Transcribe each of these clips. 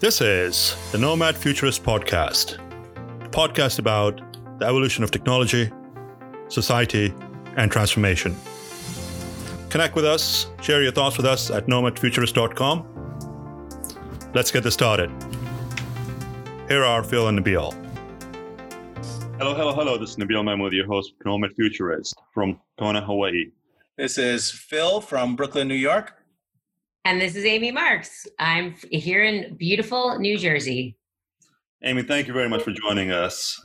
This is the Nomad Futurist Podcast, a podcast about the evolution of technology, society, and transformation. Connect with us, share your thoughts with us at nomadfuturist.com. Let's get this started. Here are Phil and Nabil. Hello, hello, hello. This is Nabil Mahmood, your host Nomad Futurist from Kona, Hawaii. This is Phil from Brooklyn, New York. And this is Amy Marks. I'm here in beautiful New Jersey. Amy, thank you very much for joining us.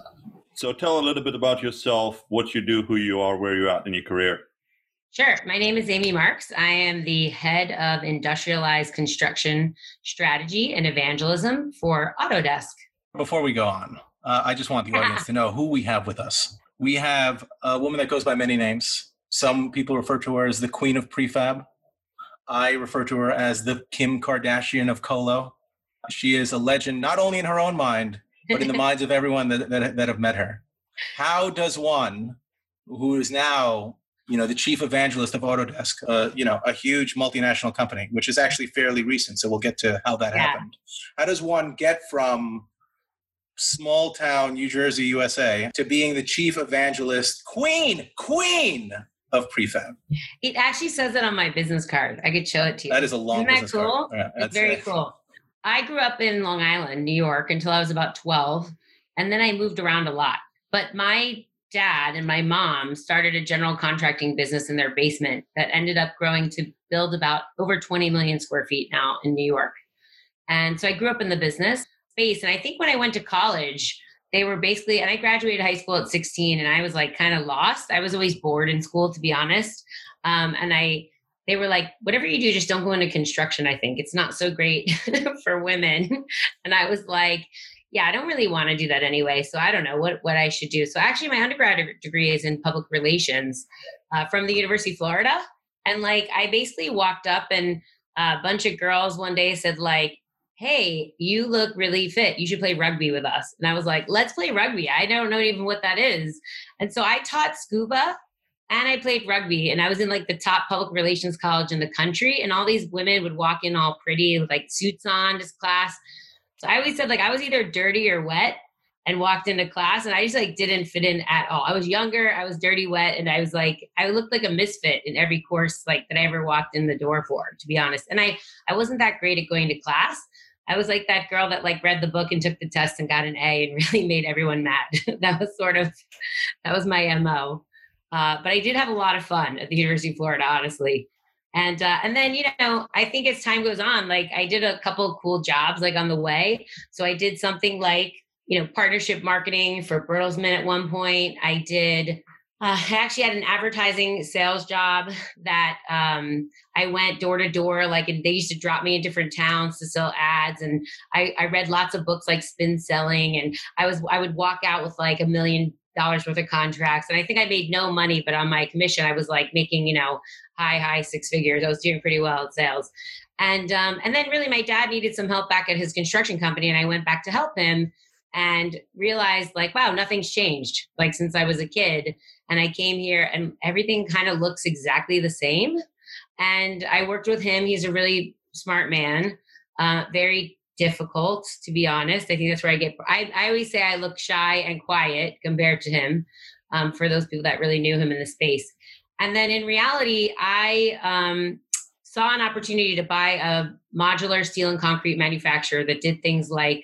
So tell a little bit about yourself, what you do, who you are, where you're at in your career. Sure. My name is Amy Marks. I am the head of industrialized construction strategy and evangelism for Autodesk. Before we go on, uh, I just want the audience to know who we have with us. We have a woman that goes by many names. Some people refer to her as the queen of prefab. I refer to her as the Kim Kardashian of Colo. She is a legend, not only in her own mind, but in the minds of everyone that, that, that have met her. How does one who is now you know the chief evangelist of autodesk uh, you know a huge multinational company which is actually fairly recent so we'll get to how that yeah. happened how does one get from small town new jersey usa to being the chief evangelist queen queen of prefab. It actually says it on my business card. I could show it to you. That is a long Isn't that cool? It's very cool. I grew up in Long Island, New York until I was about 12. And then I moved around a lot. But my dad and my mom started a general contracting business in their basement that ended up growing to build about over 20 million square feet now in New York. And so I grew up in the business space. And I think when I went to college, they were basically and i graduated high school at 16 and i was like kind of lost. I was always bored in school to be honest. Um, and i they were like whatever you do just don't go into construction i think. It's not so great for women. And i was like yeah i don't really want to do that anyway so i don't know what, what i should do. So actually my undergraduate degree is in public relations uh, from the university of florida. And like i basically walked up and a bunch of girls one day said like hey, you look really fit. You should play rugby with us. And I was like, let's play rugby. I don't know even what that is. And so I taught scuba and I played rugby. And I was in like the top public relations college in the country. And all these women would walk in all pretty with like suits on to class. So I always said like I was either dirty or wet and walked into class and I just like didn't fit in at all. I was younger, I was dirty, wet, and I was like I looked like a misfit in every course like that I ever walked in the door for, to be honest. And I I wasn't that great at going to class. I was like that girl that like read the book and took the test and got an A and really made everyone mad. that was sort of that was my mo. Uh, but I did have a lot of fun at the University of Florida, honestly. And uh, and then you know I think as time goes on, like I did a couple cool jobs like on the way. So I did something like you know partnership marketing for Bertelsmann at one point. I did uh, I actually had an advertising sales job that um, I went door to door. Like, and they used to drop me in different towns to sell ads, and I, I read lots of books like Spin Selling, and I was I would walk out with like a million dollars worth of contracts, and I think I made no money, but on my commission, I was like making you know high high six figures. I was doing pretty well at sales, and um, and then really my dad needed some help back at his construction company, and I went back to help him and realized like wow nothing's changed like since i was a kid and I came here and everything kind of looks exactly the same. And I worked with him. He's a really smart man, uh, very difficult, to be honest. I think that's where I get, I, I always say I look shy and quiet compared to him um, for those people that really knew him in the space. And then in reality, I um, saw an opportunity to buy a modular steel and concrete manufacturer that did things like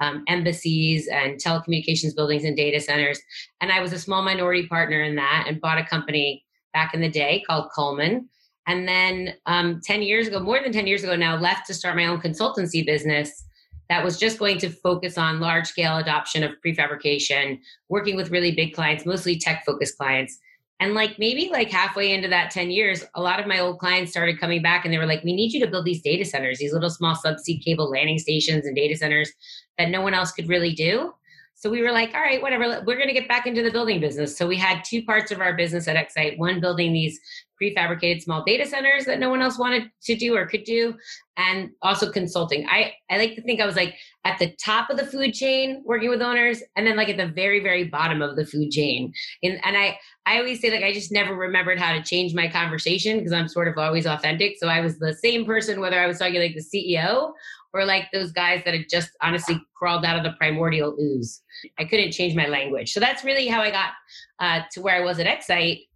um, embassies and telecommunications buildings and data centers. And I was a small minority partner in that and bought a company back in the day called Coleman. And then um, 10 years ago, more than 10 years ago now, left to start my own consultancy business that was just going to focus on large scale adoption of prefabrication, working with really big clients, mostly tech focused clients. And like maybe like halfway into that 10 years, a lot of my old clients started coming back and they were like, we need you to build these data centers, these little small subsea cable landing stations and data centers that no one else could really do. So we were like, all right, whatever, we're going to get back into the building business. So we had two parts of our business at XSite one building these prefabricated small data centers that no one else wanted to do or could do, and also consulting. I, I like to think I was like at the top of the food chain working with owners, and then like at the very, very bottom of the food chain. And, and I, I always say like I just never remembered how to change my conversation because I'm sort of always authentic. So I was the same person whether I was talking like the CEO or like those guys that had just honestly crawled out of the primordial ooze. I couldn't change my language. So that's really how I got uh, to where I was at XSite.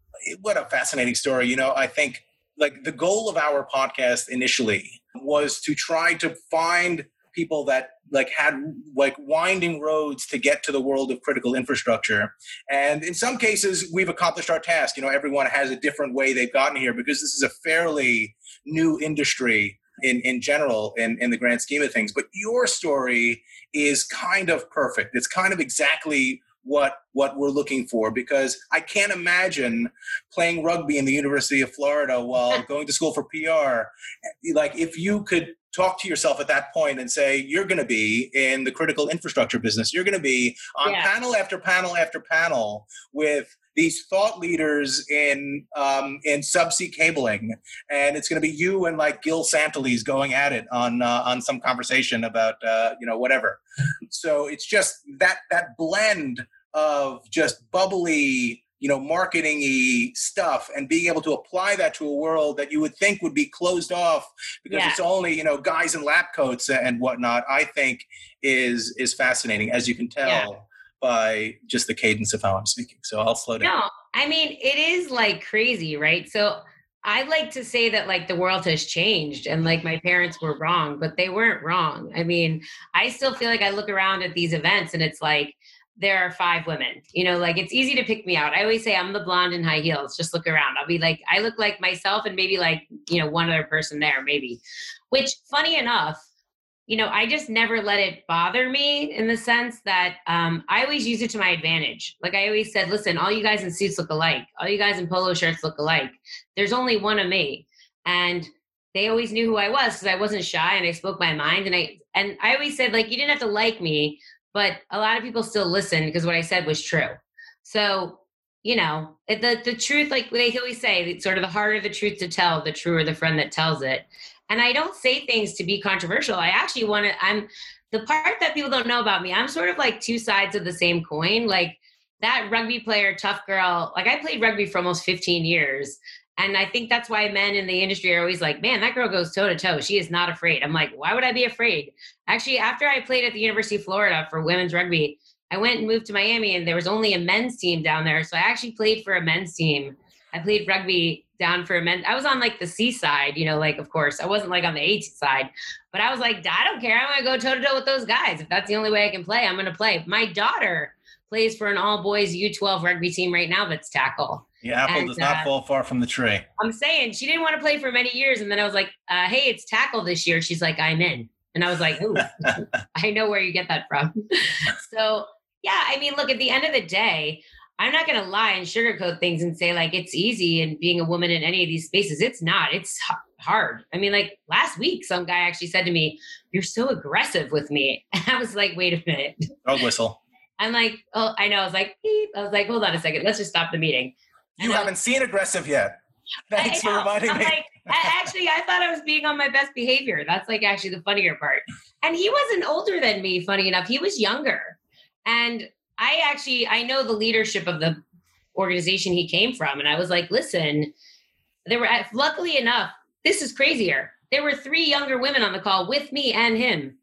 What a fascinating story. You know, I think like the goal of our podcast initially was to try to find people that like had like winding roads to get to the world of critical infrastructure and in some cases we've accomplished our task you know everyone has a different way they've gotten here because this is a fairly new industry in, in general in, in the grand scheme of things but your story is kind of perfect it's kind of exactly what what we're looking for because I can't imagine playing rugby in the University of Florida while going to school for PR. Like if you could talk to yourself at that point and say you're going to be in the critical infrastructure business, you're going to be on yeah. panel after panel after panel with these thought leaders in um, in subsea cabling, and it's going to be you and like Gil Santaliz going at it on uh, on some conversation about uh, you know whatever. So it's just that that blend of just bubbly you know marketing stuff and being able to apply that to a world that you would think would be closed off because yeah. it's only you know guys in lab coats and whatnot i think is is fascinating as you can tell. By just the cadence of how i'm speaking so i'll slow down no i mean it is like crazy right so I like to say that like the world has changed and like my parents were wrong, but they weren't wrong. I mean, I still feel like I look around at these events and it's like there are five women. You know, like it's easy to pick me out. I always say I'm the blonde in high heels. Just look around. I'll be like, I look like myself and maybe like, you know, one other person there, maybe. Which, funny enough, you know, I just never let it bother me in the sense that um, I always use it to my advantage. Like I always said, listen, all you guys in suits look alike. All you guys in polo shirts look alike. There's only one of me. And they always knew who I was because I wasn't shy and I spoke my mind. And I and I always said, like, you didn't have to like me, but a lot of people still listen because what I said was true. So, you know, the the truth, like they always say, sort of the harder the truth to tell, the truer the friend that tells it. And I don't say things to be controversial. I actually want to. I'm the part that people don't know about me. I'm sort of like two sides of the same coin. Like that rugby player, tough girl. Like I played rugby for almost 15 years, and I think that's why men in the industry are always like, man, that girl goes toe to toe. She is not afraid. I'm like, why would I be afraid? Actually, after I played at the University of Florida for women's rugby, I went and moved to Miami and there was only a men's team down there. So I actually played for a men's team. I played rugby down for a minute. I was on like the C side, you know, like of course I wasn't like on the A side, but I was like, I don't care. I'm gonna go toe to toe with those guys. If that's the only way I can play, I'm gonna play. My daughter plays for an all boys U12 rugby team right now that's tackle. The apple and, does not uh, fall far from the tree. I'm saying she didn't want to play for many years, and then I was like, uh, "Hey, it's tackle this year." She's like, "I'm in," and I was like, "Ooh, I know where you get that from." so yeah, I mean, look, at the end of the day, I'm not going to lie and sugarcoat things and say like it's easy and being a woman in any of these spaces. It's not. It's hard. I mean, like last week, some guy actually said to me, "You're so aggressive with me," and I was like, "Wait a minute." Dog whistle. I'm like, oh, I know. I was like, Beep. I was like, hold on a second. Let's just stop the meeting. You haven't seen aggressive yet. Thanks for reminding I'm me. Like, actually, I thought I was being on my best behavior. That's like actually the funnier part. And he wasn't older than me, funny enough. He was younger. And I actually, I know the leadership of the organization he came from. And I was like, listen, there were, luckily enough, this is crazier. There were three younger women on the call with me and him.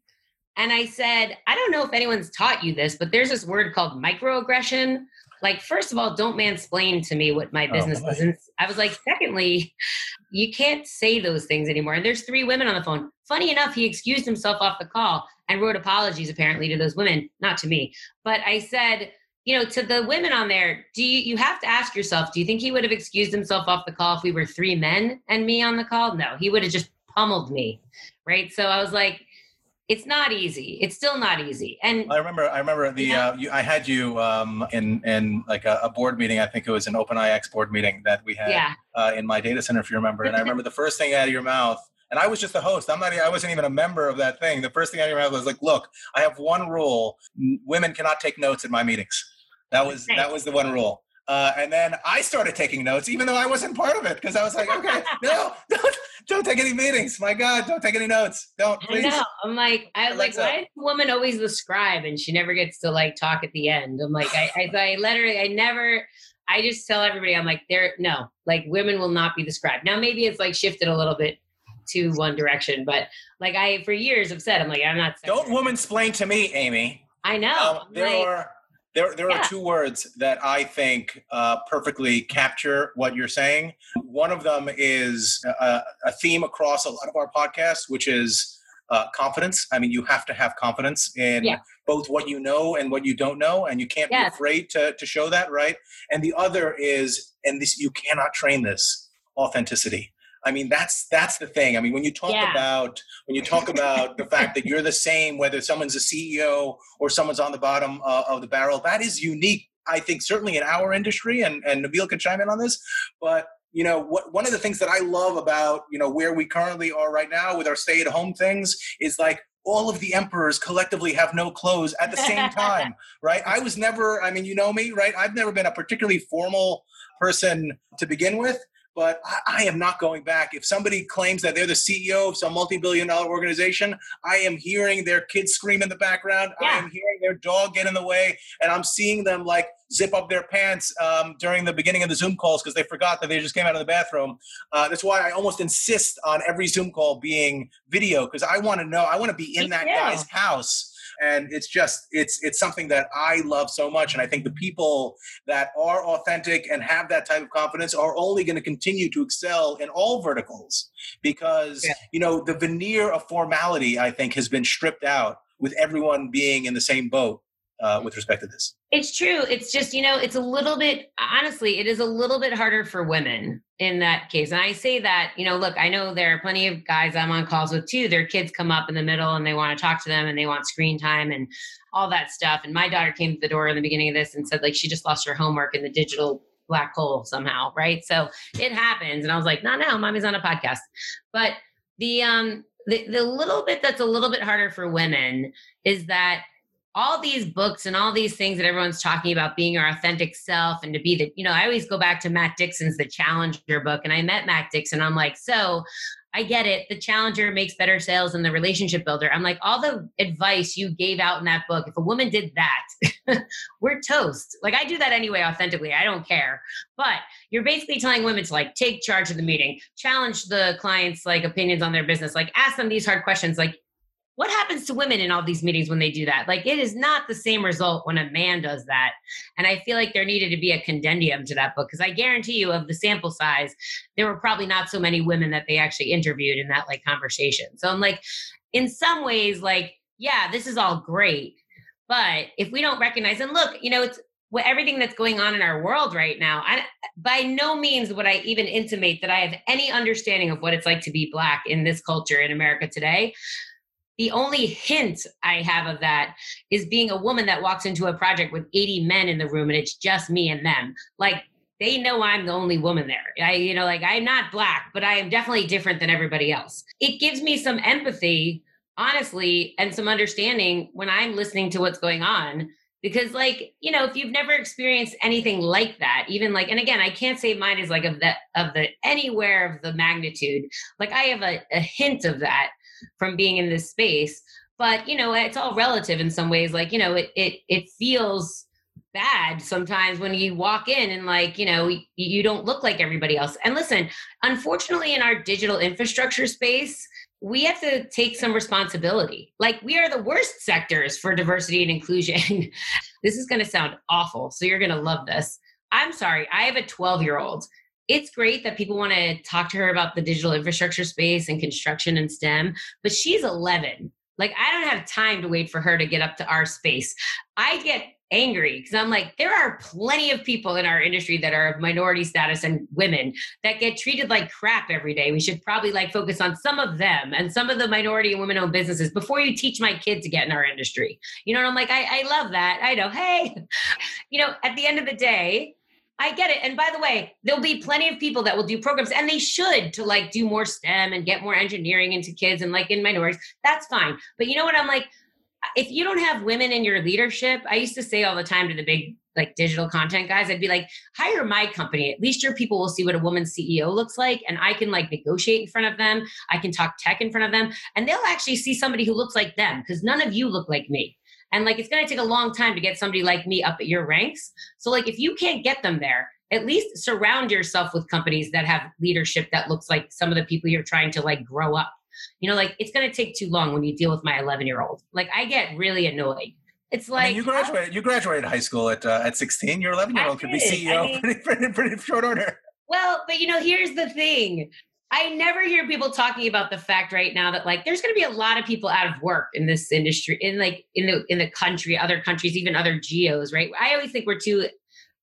And I said, I don't know if anyone's taught you this, but there's this word called microaggression like first of all don't mansplain to me what my oh, business oh, is and i was like secondly you can't say those things anymore and there's three women on the phone funny enough he excused himself off the call and wrote apologies apparently to those women not to me but i said you know to the women on there do you you have to ask yourself do you think he would have excused himself off the call if we were three men and me on the call no he would have just pummeled me right so i was like it's not easy. It's still not easy. And I remember, I remember the yeah. uh, you, I had you um, in in like a, a, board meeting. I think it was an OpenIX board meeting that we had yeah. uh, in my data center, if you remember. And I remember the first thing out of your mouth. And I was just the host. I'm not. I wasn't even a member of that thing. The first thing I remember was like, "Look, I have one rule: women cannot take notes in my meetings." That was that was the one rule. Uh, and then I started taking notes, even though I wasn't part of it, because I was like, okay, no, don't, don't take any meetings. My God, don't take any notes. Don't, please. I know. I'm like, I was like, why is the woman always the scribe and she never gets to like talk at the end? I'm like, I, I, I literally, I never, I just tell everybody, I'm like, there, no, like women will not be the scribe. Now, maybe it's like shifted a little bit to one direction. But like I, for years, have said, I'm like, I'm not. Don't woman explain to me, Amy. I know. Um, there like, are there, there Yeah. are two words that I think uh, perfectly capture what you're saying. One of them is a, a theme across a lot of our podcasts, which is uh, confidence. I mean, you have to have confidence in Yeah. both what you know and what you don't know, and you can't Yes. be afraid to, to show that, right? And the other is, and this you cannot train this authenticity. I mean, that's that's the thing. I mean, when you talk Yeah. about when you talk about the fact that you're the same, whether someone's a CEO or someone's on the bottom uh, of the barrel, that is unique. I think certainly in our industry, and and Nabil can chime in on this. But you know, what, one of the things that I love about you know where we currently are right now with our stay-at-home things is like all of the emperors collectively have no clothes at the same time, right? I was never. I mean, you know me, right? I've never been a particularly formal person to begin with but I, I am not going back. If somebody claims that they're the CEO of some multi-billion dollar organization, I am hearing their kids scream in the background. I am hearing their dog get in the way, and I'm seeing them like zip up their pants um, during the beginning of the Zoom calls because they forgot that they just came out of the bathroom. Uh, that's why I almost insist on every Zoom call being video because I want to know. I want to be in Me that too. guy's house. And it's just it's it's something that I love so much, and I think the people that are authentic and have that type of confidence are only going to continue to excel in all verticals because Yeah. you know the veneer of formality i think has been stripped out with everyone being in the same boat uh, with respect to this It's true. It's just, you know, it's a little bit, honestly, it is a little bit harder for women in that case. And I say that, you know, look, I know there are plenty of guys I'm on calls with too. Their kids come up in the middle and they want to talk to them and they want screen time and all that stuff. And my daughter came to the door in the beginning of this and said, like, she just lost her homework in the digital black hole somehow. Right. So it happens. And I was like, not now, mommy's on a podcast. But the, um, the, the little bit that's a little bit harder for women is that all these books and all these things that everyone's talking about being our authentic self and to be the you know i always go back to matt dixon's the challenger book and i met matt dixon i'm like so i get it the challenger makes better sales than the relationship builder. I'm like all the advice you gave out in that book if a woman did that we're toast. Like i do that anyway authentically i don't care. But you're basically telling women to like take charge of the meeting challenge the clients like opinions on their business like ask them these hard questions like what happens to women in all these meetings when they do that? Like, it is not the same result when a man does that. And I feel like there needed to be a condendium to that book because I guarantee you, of the sample size, there were probably not so many women that they actually interviewed in that like conversation. So I'm like, in some ways, like, yeah, this is all great. But if we don't recognize, and look, you know, it's what everything that's going on in our world right now. I, by no means would I even intimate that I have any understanding of what it's like to be black in this culture in America today the only hint I have of that is being a woman that walks into a project with 80 men in the room and it's just me and them. Like they know I'm the only woman there. I, you know, like I'm not black, but I am definitely different than everybody else. It gives me some empathy, honestly, and some understanding when I'm listening to what's going on. Because, like, you know, if you've never experienced anything like that, even like, and again, I can't say mine is like of the of the anywhere of the magnitude. Like, I have a, a hint of that from being in this space but you know it's all relative in some ways like you know it it it feels bad sometimes when you walk in and like you know you, don't look like everybody else. And listen unfortunately in our digital infrastructure space we have to take some responsibility. Like we are the worst sectors for diversity and inclusion. This is going to sound awful so you're going to love this. I'm sorry i have a 12 year old it's great that people want to talk to her about the digital infrastructure space and construction and STEM, but she's 11. Like, I don't have time to wait for her to get up to our space. I get angry because I'm like, there are plenty of people in our industry that are of minority status and women that get treated like crap every day. We should probably like focus on some of them and some of the minority and women owned businesses before you teach my kid to get in our industry. You know, and I'm like, I, I love that. I know, hey, you know, at the end of the day, I get it. And by the way, there'll be plenty of people that will do programs and they should to like do more STEM and get more engineering into kids and like in minorities. That's fine. But you know what? I'm like, if you don't have women in your leadership, I used to say all the time to the big like digital content guys, I'd be like, hire my company. At least your people will see what a woman CEO looks like. And I can like negotiate in front of them. I can talk tech in front of them. And they'll actually see somebody who looks like them because none of you look like me. And like it's going to take a long time to get somebody like me up at your ranks. So like if you can't get them there, at least surround yourself with companies that have leadership that looks like some of the people you're trying to like grow up. You know, like it's going to take too long when you deal with my 11 year old. Like I get really annoyed. It's like I mean, you graduated. You graduated high school at uh, at 16. Your 11 year old could be CEO I mean, pretty, pretty, pretty short order. Well, but you know, here's the thing. I never hear people talking about the fact right now that like there's going to be a lot of people out of work in this industry in like in the in the country, other countries, even other geos, right? I always think we're too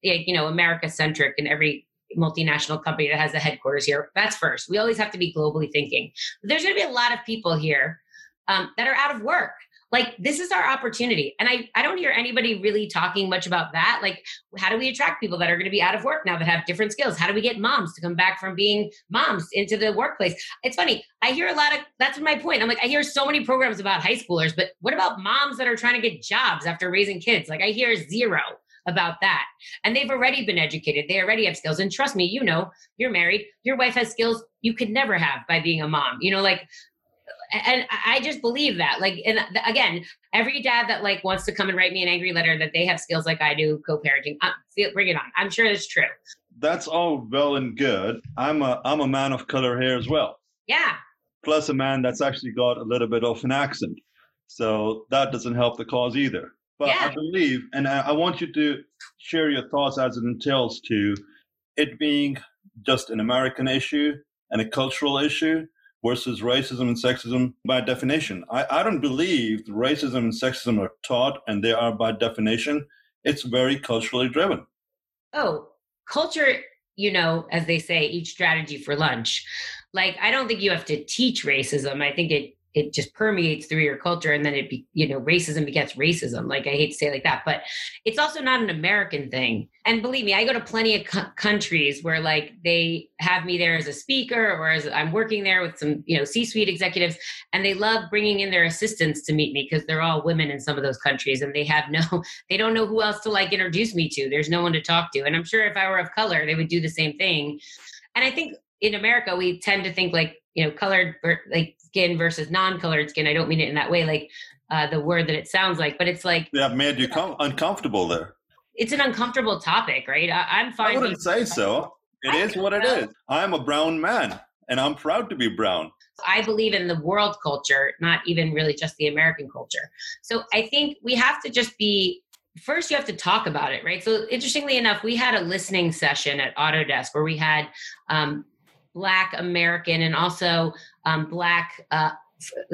like, you know, America centric in every multinational company that has a headquarters here. That's first. We always have to be globally thinking. But there's going to be a lot of people here um, that are out of work like this is our opportunity and i i don't hear anybody really talking much about that like how do we attract people that are going to be out of work now that have different skills how do we get moms to come back from being moms into the workplace it's funny i hear a lot of that's my point i'm like i hear so many programs about high schoolers but what about moms that are trying to get jobs after raising kids like i hear zero about that. And they've already been educated. They already have skills. And trust me, you know, you're married, your wife has skills you could never have by being a mom. You know, like and I just believe that. Like, and again, every dad that like wants to come and write me an angry letter that they have skills like I do, co-parenting, uh, bring it on. I'm sure it's true. That's all well and good. I'm a I'm a man of color here as well. Yeah. Plus a man that's actually got a little bit of an accent, so that doesn't help the cause either. But yeah. I believe, and I, I want you to share your thoughts as it entails to it being just an American issue and a cultural issue versus racism and sexism by definition. I, I don't believe racism and sexism are taught and they are by definition. It's very culturally driven. Oh, culture, you know, as they say, each strategy for lunch. Like, I don't think you have to teach racism. I think it it just permeates through your culture and then it be, you know racism begets racism like i hate to say like that but it's also not an american thing. And believe me i go to plenty of co- countries where like they have me there as a speaker or as i'm working there with some you know c-suite executives and they love bringing in their assistants to meet me because they're all women in some of those countries and they have no they don't know who else to like introduce me to. There's no one to talk to. And i'm sure if i were of color they would do the same thing. And i think in america we tend to think like you know colored like skin versus non-colored skin. I don't mean it in that way, like uh, the word that it sounds like, but it's like yeah, made you com- uncomfortable there. It's an uncomfortable topic, right? I, am fine. I wouldn't say so. It is what it is. I'm a brown man, and I'm proud to be brown. I believe in the world culture, not even really just the American culture. So I think we have to just be first you have to talk about it right so interestingly enough we had a listening session at autodesk where we had um, black american and also um, black uh,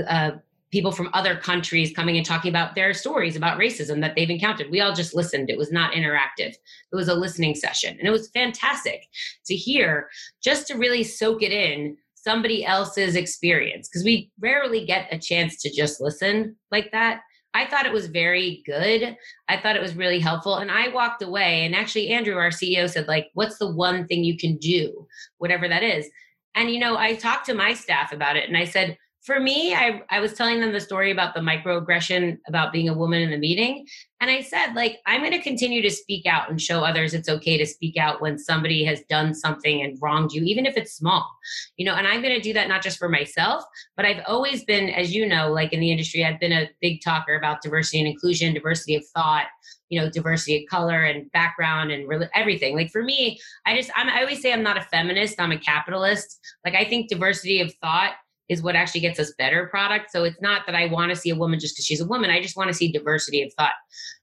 uh, people from other countries coming and talking about their stories about racism that they've encountered. We all just listened. It was not interactive. It was a listening session. And it was fantastic to hear just to really soak it in somebody else's experience because we rarely get a chance to just listen like that. I thought it was very good. I thought it was really helpful. And I walked away. And actually, Andrew, our CEO, said, like, what's the one thing you can do, whatever that is? And, you know, I talked to my staff about it and I said, for me, I, I was telling them the story about the microaggression about being a woman in the meeting. And I said, like, I'm going to continue to speak out and show others it's okay to speak out when somebody has done something and wronged you, even if it's small, you know, and I'm going to do that not just for myself, but I've always been, as you know, like in the industry, I've been a big talker about diversity and inclusion, diversity of thought, you know diversity of color and background and really everything like for me i just I'm, i always say i'm not a feminist i'm a capitalist like i think diversity of thought is what actually gets us better product so it's not that i want to see a woman just because she's a woman i just want to see diversity of thought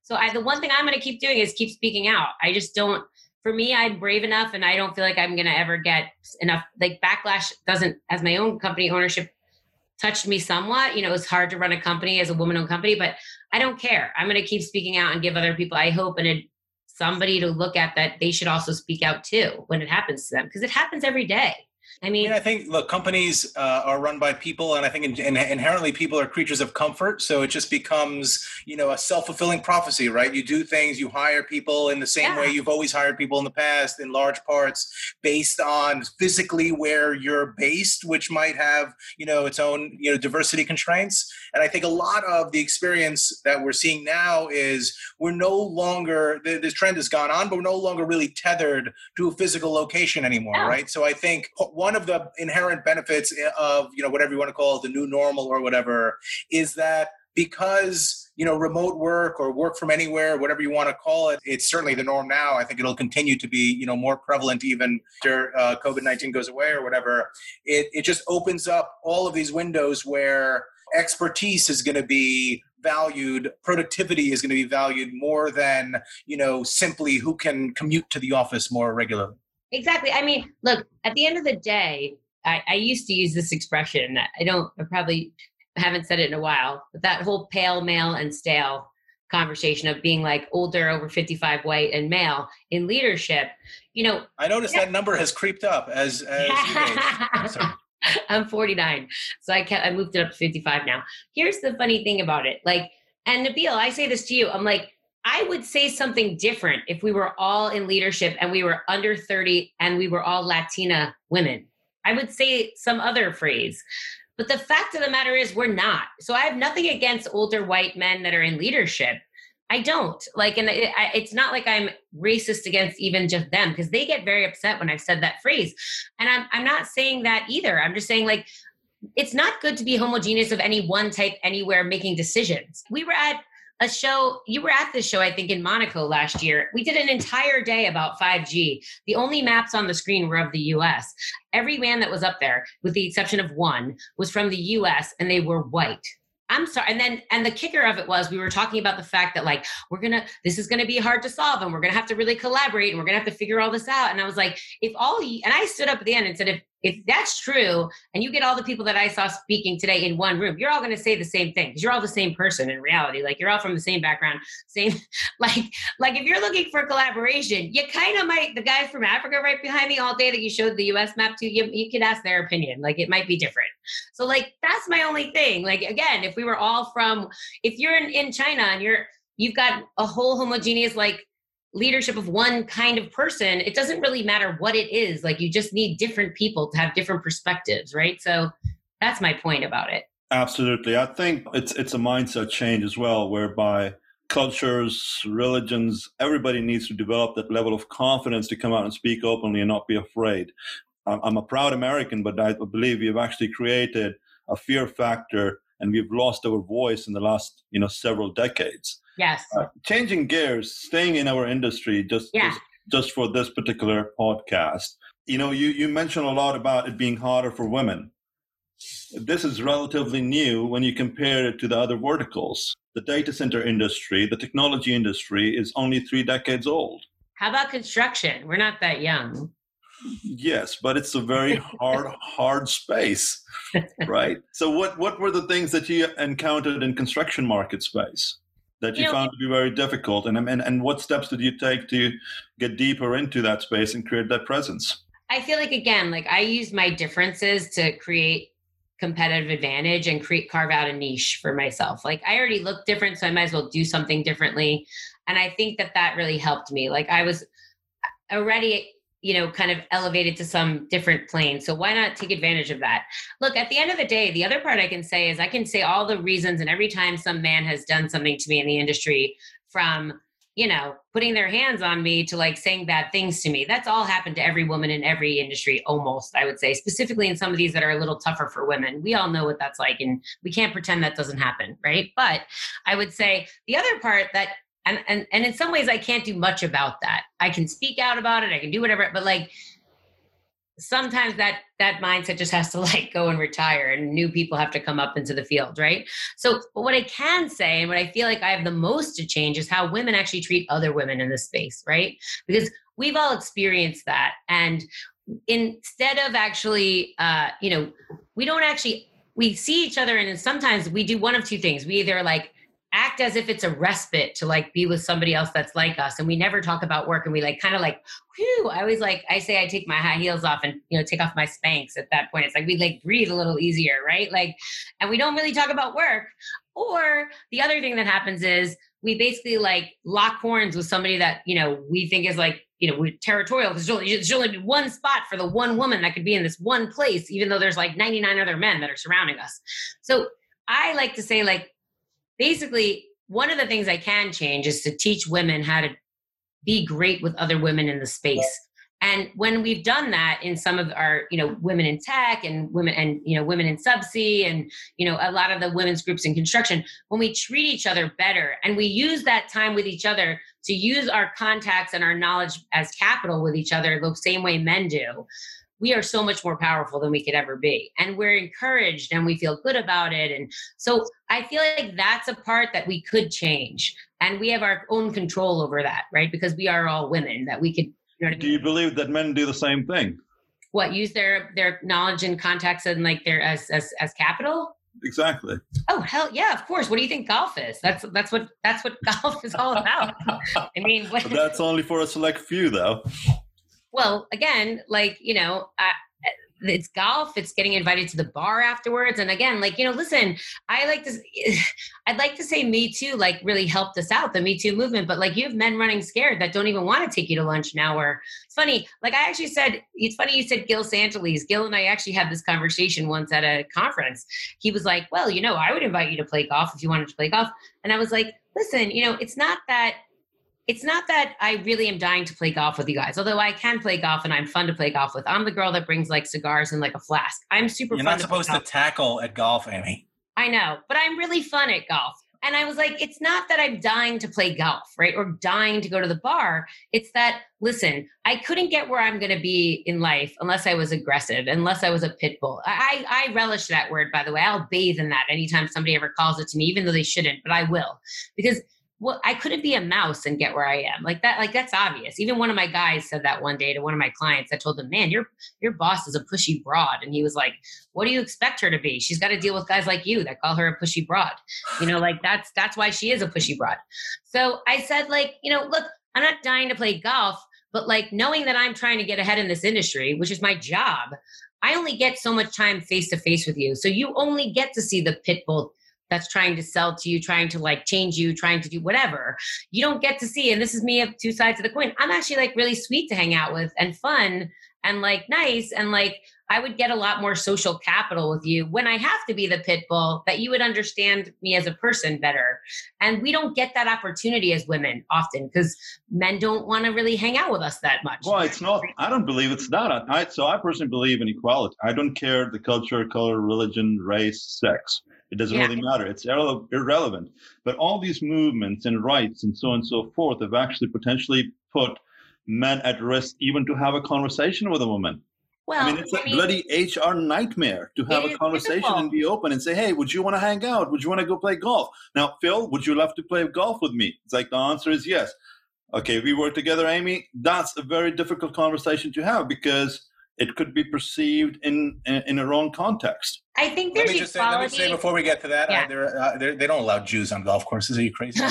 so i the one thing i'm going to keep doing is keep speaking out i just don't for me i'm brave enough and i don't feel like i'm going to ever get enough like backlash doesn't as my own company ownership touched me somewhat. You know, it's hard to run a company as a woman owned company, but I don't care. I'm going to keep speaking out and give other people, I hope, and somebody to look at that they should also speak out too when it happens to them because it happens every day. I mean, I, mean, I think look, companies uh, are run by people, and I think in, in, inherently people are creatures of comfort. So it just becomes, you know, a self fulfilling prophecy, right? You do things, you hire people in the same yeah. way you've always hired people in the past, in large parts based on physically where you're based, which might have, you know, its own, you know, diversity constraints. And I think a lot of the experience that we're seeing now is we're no longer this trend has gone on, but we're no longer really tethered to a physical location anymore, yeah. right? So I think one one of the inherent benefits of you know whatever you want to call it the new normal or whatever is that because you know, remote work or work from anywhere, whatever you want to call it, it's certainly the norm now. I think it'll continue to be, you know, more prevalent even after uh, COVID 19 goes away or whatever. It, it just opens up all of these windows where expertise is going to be valued productivity is going to be valued more than you know simply who can commute to the office more regularly exactly i mean look at the end of the day I, I, used to use this expression that i don't i probably haven't said it in a while, but that whole pale, male, and stale conversation of being like older, over 55, white, and male in leadership, you know. I noticed yeah. that number has creeped up as, as I'm 49, so I kept, I moved it up to 55 now. Here's the funny thing about it, like, and Nabil, I say this to you, I'm like, I would say something different if we were all in leadership and we were under 30 and we were all Latina women. I would say some other phrase. But the fact of the matter is, we're not. So I have nothing against older white men that are in leadership. I don't like, and it, I, it's not like I'm racist against even just them because they get very upset when I've said that phrase. And I'm, I'm not saying that either. I'm just saying, like, it's not good to be homogeneous of any one type anywhere making decisions. We were at a show. You were at this show, I think, in Monaco last year. We did an entire day about 5G. The only maps on the screen were of the US. Every man that was up there, with the exception of one, was from the US and they were white. I'm sorry. And then, and the kicker of it was we were talking about the fact that like, we're to, this is to be hard to solve and we're to have to really collaborate and we're to have to figure all this out. And I was like, if all, you, and I stood up at the end and said, if if that's true and you get all the people that i saw speaking today in one room you're all going to say the same thing because you're all the same person in reality like you're all from the same background same like like if you're looking for collaboration you kind of might the guys from africa right behind me all day that you showed the us map to you you could ask their opinion like it might be different. So like that's my only thing like again if we were all from if you're in, in china and you're you've got a whole homogeneous like leadership of one kind of person, it doesn't really matter what it is. Like you just need different people to have different perspectives, right? So that's my point about it. Absolutely. I think it's it's a mindset change as well, whereby cultures, religions, everybody needs to develop that level of confidence to come out and speak openly and not be afraid. I'm a proud American, but I believe we've actually created a fear factor and we've lost our voice in the last you know several decades Yes. Uh, changing gears, staying in our industry just, yeah. just just for this particular podcast. You know, you you mentioned a lot about it being harder for women. This is relatively new when you compare it to the other verticals. The data center industry, the technology industry is only 3 decades old. How about construction? We're not that young. Yes, but it's a very hard, hard space, right? So, what what were the things that you encountered in construction market space? That you, you know, found to be very difficult and, and and what steps did you take to get deeper into that space and create that presence? I feel like again like i use my differences to create competitive advantage and create carve out a niche for myself. Like i already look different so i might as well do something differently. And i think that that really helped me. Like i was already you know, kind of elevated to some different plane. So why not take advantage of that? Look, at the end of the day, the other part I can say is I can say all the reasons, and every time some man has done something to me in the industry, from you know, putting their hands on me to like saying bad things to me. That's all happened to every woman in every industry, almost, I would say, specifically in some of these that are a little tougher for women. We all know what that's like, and we can't pretend that doesn't happen, right? But I would say the other part that and and and in some ways i can't do much about that. I can speak out about it. I can do whatever but like sometimes that that mindset just has to like go and retire and new people have to come up into the field right? So what i can say and what i feel like i have the most to change is how women actually treat other women in this space right? Because we've all experienced that. And instead of actually uh you know we don't actually we see each other and sometimes we do one of two things. We either like act as if it's a respite to like be with somebody else that's like us and we never talk about work and we like kind of like whew i always like i say i take my high heels off and you know take off my Spanx at that point. It's like we like breathe a little easier right? Like and we don't really talk about work. Or the other thing that happens is we basically like lock horns with somebody that you know we think is like you know we're territorial because there's only one spot for the one woman that could be in this one place even though there's like 99 other men that are surrounding us. So i like to say like basically one of the things I can change is to teach women how to be great with other women in the space. And when we've done that in some of our, you know, women in tech and women and you know women in subsea and you know a lot of the women's groups in construction, when we treat each other better and we use that time with each other to use our contacts and our knowledge as capital with each other the same way men do we are so much more powerful than we could ever be. And we're encouraged and we feel good about it. And so i feel like that's a part that we could change. And we have our own control over that right? Because we are all women that we could you know do you believe that men do the same thing? What use their their knowledge and contacts and like their as as, as capital? Exactly. Oh hell yeah of course. What do you think golf is? That's that's what that's what golf is all about. I mean what, that's only for a select few though well, again, like, you know, I, eh, it's golf it's getting invited to the bar afterwards and again like you know listen i like to eh, i'd like to say me too like really helped us out the me too movement but like you have men running scared that don't even want to take you to lunch now or it's funny like i actually said it's funny you said gil santaliz gil and i actually had this conversation once at a conference. He was like well you know i would invite you to play golf if you wanted to play golf and i was like listen you know it's not that it's not that I really am dying to play golf with you guys, although I can play golf and I'm fun to play golf with. I'm the girl that brings like cigars and like a flask. I'm super fun You're not supposed to, to tackle at golf, Amy. I know, but I'm really fun at golf. And I was like, it's not that I'm dying to play golf, right? Or dying to go to the bar. It's that, listen, I couldn't get where I'm going to be in life unless I was aggressive, unless I was a pit bull. I, I relish that word, by the way. I'll bathe in that anytime somebody ever calls it to me, even though they shouldn't, but I will. Because well, I couldn't be a mouse and get where I am. Like that, like that's obvious. Even one of my guys said that one day to one of my clients. I told him, "Man, your your boss is a pushy broad," and he was like, "What do you expect her to be? She's got to deal with guys like you that call her a pushy broad. You know, like that's that's why she is a pushy broad." So I said, like, you know, look, I'm not dying to play golf, but like knowing that I'm trying to get ahead in this industry, which is my job, I only get so much time face to face with you. So you only get to see the pit bull that's trying to sell to you, trying to like change you, trying to do whatever. You don't get to see, and this is me of two sides of the coin. I'm actually like really sweet to hang out with and fun and like nice and like I would get a lot more social capital with you when I have to be the pit bull that you would understand me as a person better. And we don't get that opportunity as women often because men don't want to really hang out with us that much. Well, it's not, I don't believe it's not. I, so I personally believe in equality. I don't care the culture, color, religion, race, sex. It doesn't yeah. really matter. It's irre- irrelevant. But all these movements and rights and so on and so forth have actually potentially put men at risk even to have a conversation with a woman. Well, I mean, it's a mean, bloody HR nightmare to have a conversation difficult. and be open and say, "Hey, would you want to hang out? Would you want to go play golf?" Now, Phil, would you love to play golf with me? It's like the answer is yes. Okay, we work together, Amy. That's a very difficult conversation to have because it could be perceived in in, in a wrong context. I think there's let me just equality. Say, let me say before we get to that, yeah. uh, they're, uh, they're, they do not allow Jews on golf courses. Are you crazy?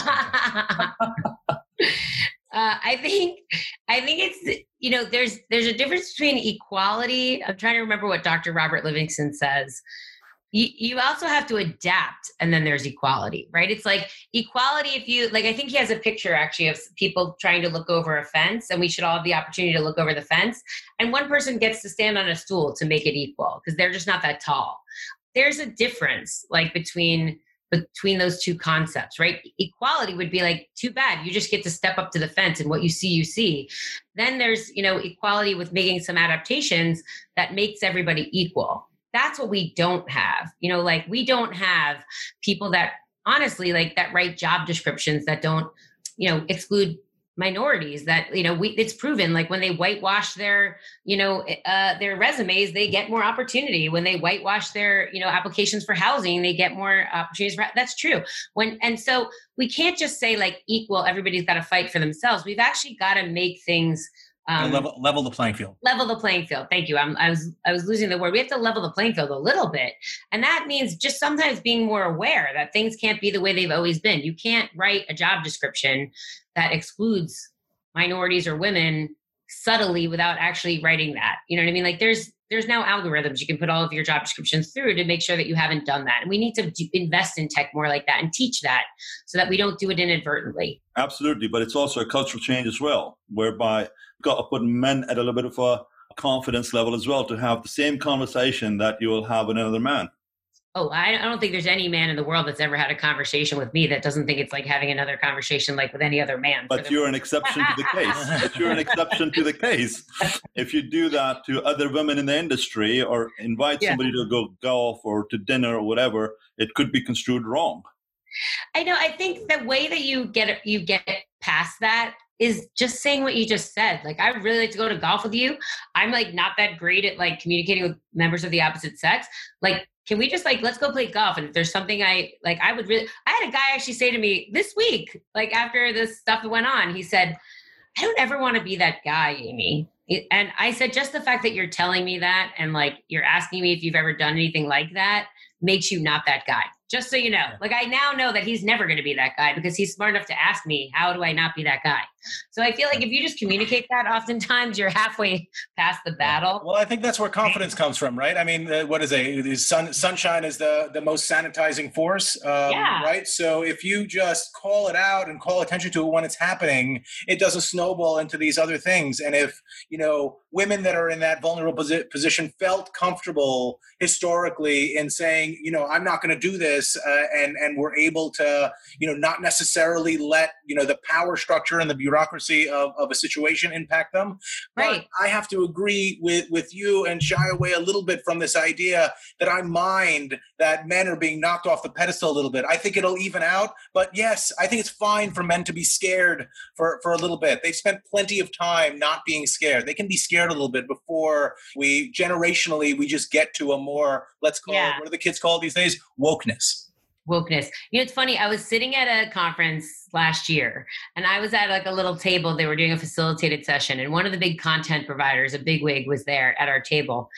Uh, I think I think it's you know there's there's a difference between equality. I'm trying to remember what Dr. Robert Livingston says you, you also have to adapt and then there's equality right it's like equality if you like i think he has a picture actually of people trying to look over a fence and we should all have the opportunity to look over the fence and one person gets to stand on a stool to make it equal because they're just not that tall there's a difference like between between those two concepts right? Equality would be like too bad you just get to step up to the fence and what you see you see. Then there's you know equality with making some adaptations that makes everybody equal. That's what we don't have you know like we don't have people that honestly like that write job descriptions that don't you know exclude minorities that you know we it's proven like when they whitewash their you know eh, uh, their resumes they get more opportunity. When they whitewash their you know applications for housing they get more opportunities for, that's true. When and so we can't just say like equal everybody's got to fight for themselves. We've actually got to make things um, level, level the playing field. Level the playing field. Thank you. I'm, I was I was losing the word. We have to level the playing field a little bit, and that means just sometimes being more aware that things can't be the way they've always been. You can't write a job description that excludes minorities or women subtly without actually writing that. You know what I mean? Like there's there's now algorithms you can put all of your job descriptions through to make sure that you haven't done that. And we need to do, invest in tech more like that and teach that so that we don't do it inadvertently. Absolutely, but it's also a cultural change as well, whereby got to put men at a little bit of a confidence level as well to have the same conversation that you will have with another man. oh, I, don't think there's any man in the world that's ever had a conversation with me that doesn't think it's like having another conversation like with any other man. But you're an exception to the case. but you're an exception to the case. If you do that to other women in the industry or invite yeah. somebody to go golf or to dinner or whatever, it could be construed wrong. I know. I think the way that you get you get past that is just saying what you just said. Like, I really like to go to golf with you. I'm like not that great at like communicating with members of the opposite sex. Like, can we just like let's go play golf and if there's something i like i would really i had a guy actually say to me this week like after this stuff went on he said i don't ever want to be that guy amy and i said just the fact that you're telling me that and like you're asking me if you've ever done anything like that makes you not that guy just so you know like i now know that he's never going to be that guy because he's smart enough to ask me how do i not be that guy so i feel like if you just communicate that oftentimes you're halfway past the battle. Well i think that's where confidence comes from right? I mean uh, what is it sun, sunshine is the the most sanitizing force um, yeah. right? So if you just call it out and call attention to it when it's happening it doesn't snowball into these other things. And if you know women that are in that vulnerable posi- position felt comfortable historically in saying you know i'm not going to do this this uh, and and we're able to you know not necessarily let you know the power structure and the bureaucracy of, of a situation impact them. Right. But i have to agree with with you and shy away a little bit from this idea that i mind that men are being knocked off the pedestal a little bit. I think it'll even out but yes i think it's fine for men to be scared for for a little bit. They've spent plenty of time not being scared. They can be scared a little bit before we generationally we just get to a more let's call yeah. it what do the kids call these days? Wokeness wokeness. You know, it's funny. I was sitting at a conference last year and I was at like a little table. They were doing a facilitated session, and one of the big content providers, a big wig, was there at our table.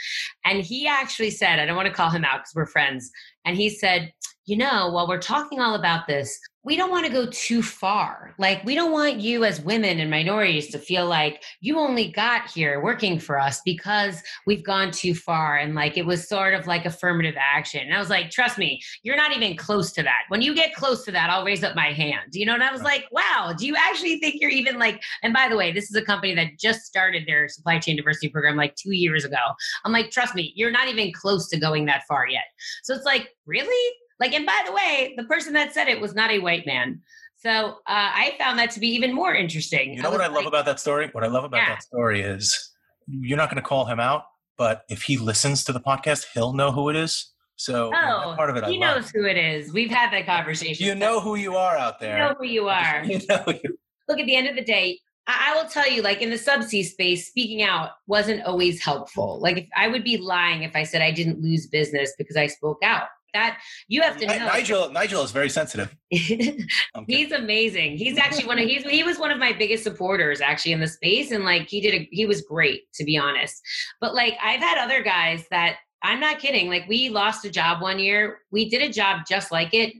And he actually said, I don't want to call him out because we're friends. And he said, You know, while we're talking all about this, we don't want to go too far. Like, we don't want you as women and minorities to feel like you only got here working for us because we've gone too far. And like, it was sort of like affirmative action. And I was like, trust me, you're not even close to that. When you get close to that, I'll raise up my hand. You know, and I was like, wow, do you actually think you're even like, and by the way, this is a company that just started their supply chain diversity program like two years ago. I'm like, trust me, you're not even close to going that far yet. So it's like, really? Like, and by the way, the person that said it was not a white man. So uh, I found that to be even more interesting. You know I what I like, love about that story? What I love about yeah. that story is you're not going to call him out, but if he listens to the podcast, he'll know who it is. So oh, part of it, he I knows love. who it is. We've had that conversation. You know who you are out there. You know who you are. you know you. Look, at the end of the day, I will tell you, like in the subsea space, speaking out wasn't always helpful. Like if I would be lying if I said I didn't lose business because I spoke out that you have to know. Nigel Nigel is very sensitive. he's amazing. He's actually one of he's he was one of my biggest supporters actually in the space and like he did a, he was great to be honest. But like I've had other guys that I'm not kidding. Like we lost a job one year. We did a job just like it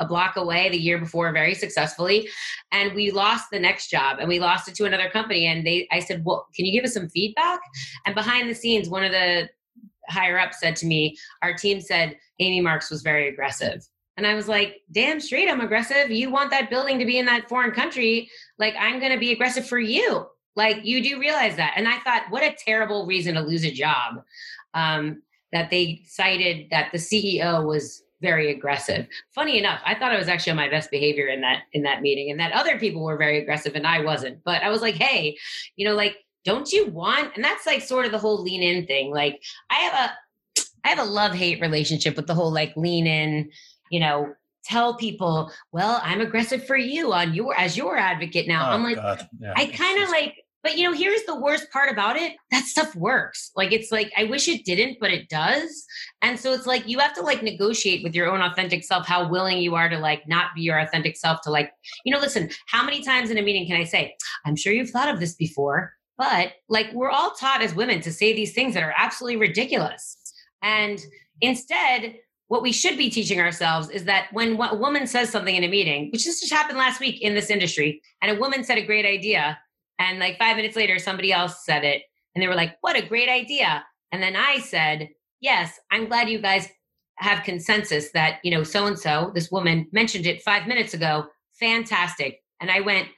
a block away the year before very successfully and we lost the next job and we lost it to another company and they I said, "Well, can you give us some feedback?" And behind the scenes one of the higher up said to me, our team said Amy Marks was very aggressive. And I was like, damn straight, I'm aggressive. You want that building to be in that foreign country. Like, I'm going to be aggressive for you. Like, you do realize that. And I thought, what a terrible reason to lose a job. Um, that they cited that the CEO was very aggressive. Funny enough, I thought I was actually on my best behavior in that in that meeting, and that other people were very aggressive and I wasn't. But I was like, hey, you know, like don't you want and that's like sort of the whole lean in thing like i have a i have a love hate relationship with the whole like lean in you know tell people well i'm aggressive for you on your as your advocate now. Oh, i'm like yeah. i kind of like but you know here's the worst part about it that stuff works. Like it's like i wish it didn't but it does. And so it's like you have to like negotiate with your own authentic self how willing you are to like not be your authentic self to like you know listen how many times in a meeting can i say i'm sure you've thought of this before but like we're all taught as women to say these things that are absolutely ridiculous. And instead, what we should be teaching ourselves is that when a woman says something in a meeting, which this just happened last week in this industry, and a woman said a great idea, and like five minutes later, somebody else said it, and they were like, What a great idea. And then I said, Yes, I'm glad you guys have consensus that, you know, so and so, this woman mentioned it five minutes ago. Fantastic. And I went,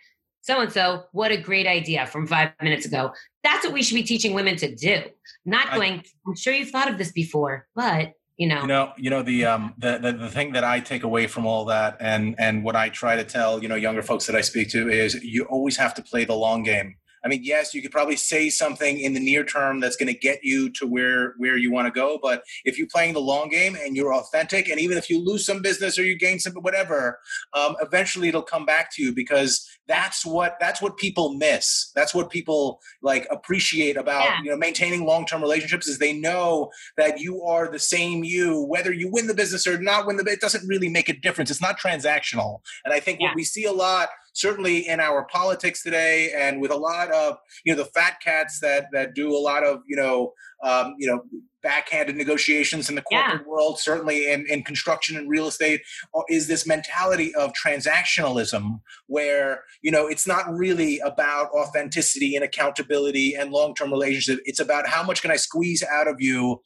so and so, what a great idea from five minutes ago. That's what we should be teaching women to do. Not going, I'm sure you've thought of this before, but you know you know you know the um the, the the thing that i take away from all that and and what i try to tell you know younger folks that i speak to is you always have to play the long game I mean, yes, you could probably say something in the near term that's going to get you to where where you want to go. But if you're playing the long game and you're authentic, and even if you lose some business or you gain some whatever, um, eventually it'll come back to you because that's what that's what people miss that's what people like appreciate about yeah. you know maintaining long-term relationships is they know that you are the same you whether you win the business or not win the it doesn't really make a difference it's not transactional and i think yeah. what we see a lot certainly in our politics today and with a lot of you know the fat cats that that do a lot of you know um, you know backhanded negotiations in the corporate yeah. world, certainly in, in construction and real estate, uh, is this mentality of transactionalism where, you know, it's not really about authenticity and accountability and long-term relationship. It's about how much can I squeeze out of you